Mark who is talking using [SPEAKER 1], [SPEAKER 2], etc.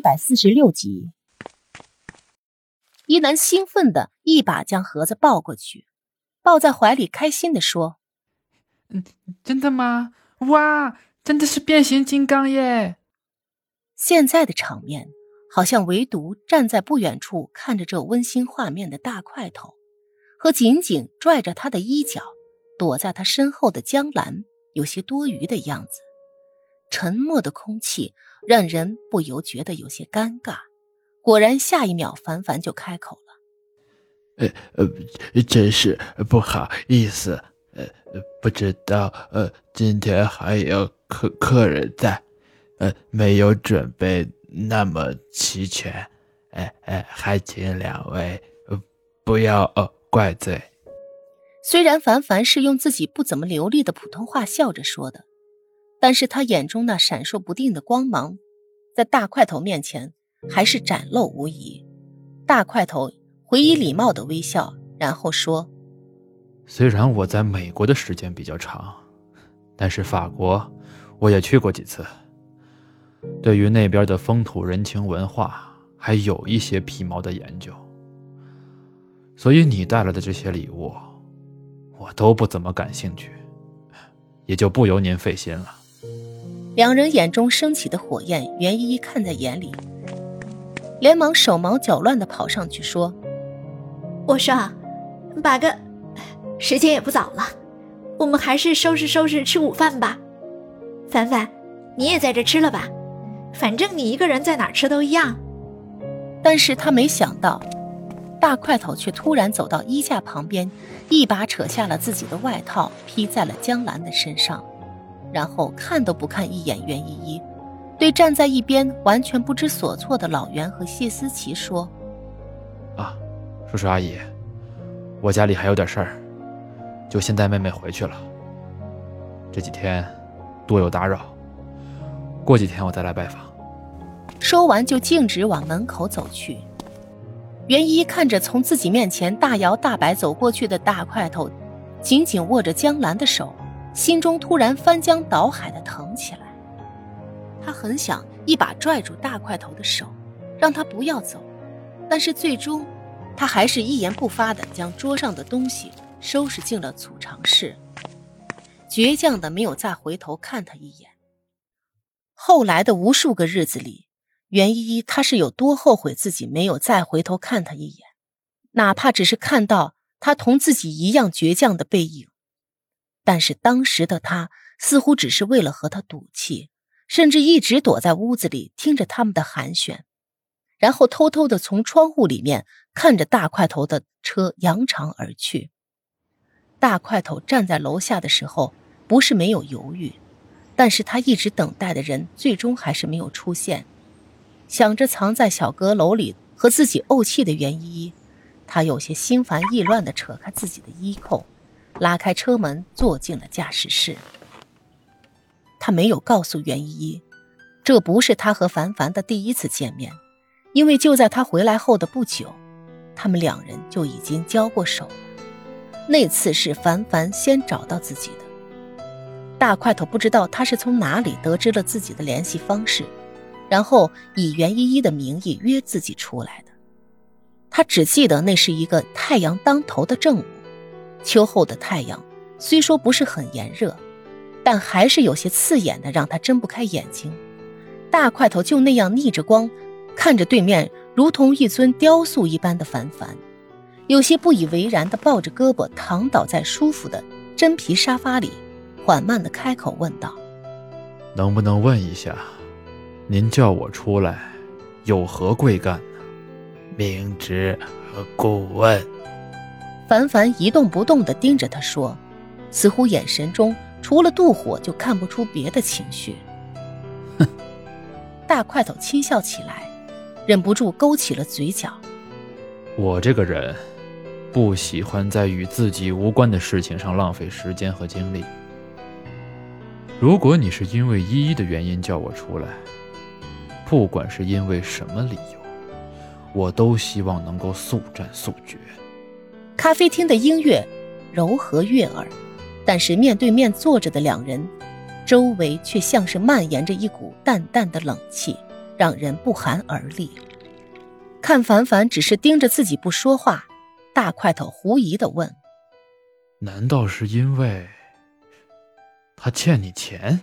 [SPEAKER 1] 一百四十六集，一男兴奋的一把将盒子抱过去，抱在怀里，开心的说：“
[SPEAKER 2] 嗯，真的吗？哇，真的是变形金刚耶！”
[SPEAKER 1] 现在的场面，好像唯独站在不远处看着这温馨画面的大块头，和紧紧拽着他的衣角，躲在他身后的江兰，有些多余的样子。沉默的空气让人不由觉得有些尴尬。果然，下一秒凡凡就开口了：“
[SPEAKER 3] 呃呃，真是不好意思，呃，不知道呃，今天还有客客人在，呃，没有准备那么齐全，哎哎，还请两位不要哦怪罪。”
[SPEAKER 1] 虽然凡凡是用自己不怎么流利的普通话笑着说的。但是他眼中那闪烁不定的光芒，在大块头面前还是展露无遗。大块头回以礼貌的微笑，然后说：“
[SPEAKER 2] 虽然我在美国的时间比较长，但是法国我也去过几次，对于那边的风土人情文化还有一些皮毛的研究。所以你带来的这些礼物，我都不怎么感兴趣，也就不由您费心了。”
[SPEAKER 1] 两人眼中升起的火焰，袁依依看在眼里，连忙手忙脚乱的跑上去说：“
[SPEAKER 4] 我说，八哥，时间也不早了，我们还是收拾收拾吃午饭吧。凡凡，你也在这吃了吧？反正你一个人在哪吃都一样。”
[SPEAKER 1] 但是他没想到，大块头却突然走到衣架旁边，一把扯下了自己的外套，披在了江兰的身上。然后看都不看一眼袁依依，对站在一边完全不知所措的老袁和谢思琪说：“
[SPEAKER 2] 啊，叔叔阿姨，我家里还有点事儿，就先带妹妹回去了。这几天多有打扰，过几天我再来拜访。”
[SPEAKER 1] 说完就径直往门口走去。袁依看着从自己面前大摇大摆走过去的大块头，紧紧握着江兰的手。心中突然翻江倒海的疼起来，他很想一把拽住大块头的手，让他不要走，但是最终，他还是一言不发的将桌上的东西收拾进了储藏室，倔强的没有再回头看他一眼。后来的无数个日子里，袁依依他是有多后悔自己没有再回头看他一眼，哪怕只是看到他同自己一样倔强的背影。但是当时的他似乎只是为了和他赌气，甚至一直躲在屋子里听着他们的寒暄，然后偷偷的从窗户里面看着大块头的车扬长而去。大块头站在楼下的时候不是没有犹豫，但是他一直等待的人最终还是没有出现。想着藏在小阁楼里和自己怄气的袁依依，他有些心烦意乱的扯开自己的衣扣。拉开车门，坐进了驾驶室。他没有告诉袁依依，这不是他和凡凡的第一次见面，因为就在他回来后的不久，他们两人就已经交过手。那次是凡凡先找到自己的。大块头不知道他是从哪里得知了自己的联系方式，然后以袁依依的名义约自己出来的。他只记得那是一个太阳当头的正午。秋后的太阳虽说不是很炎热，但还是有些刺眼的，让他睁不开眼睛。大块头就那样逆着光，看着对面如同一尊雕塑一般的凡凡，有些不以为然的抱着胳膊躺倒在舒服的真皮沙发里，缓慢的开口问道：“
[SPEAKER 2] 能不能问一下，您叫我出来，有何贵干呢？”
[SPEAKER 3] 明知故问。
[SPEAKER 1] 凡凡一动不动地盯着他说，似乎眼神中除了妒火就看不出别的情绪。
[SPEAKER 2] 哼，
[SPEAKER 1] 大块头轻笑起来，忍不住勾起了嘴角。
[SPEAKER 2] 我这个人，不喜欢在与自己无关的事情上浪费时间和精力。如果你是因为依依的原因叫我出来，不管是因为什么理由，我都希望能够速战速决。
[SPEAKER 1] 咖啡厅的音乐柔和悦耳但是面对面坐着的两人周围却像是蔓延着一股淡淡的冷气让人不寒而栗。看凡凡只是盯着自己不说话大块头狐疑的问
[SPEAKER 2] 难道是因为他欠你钱？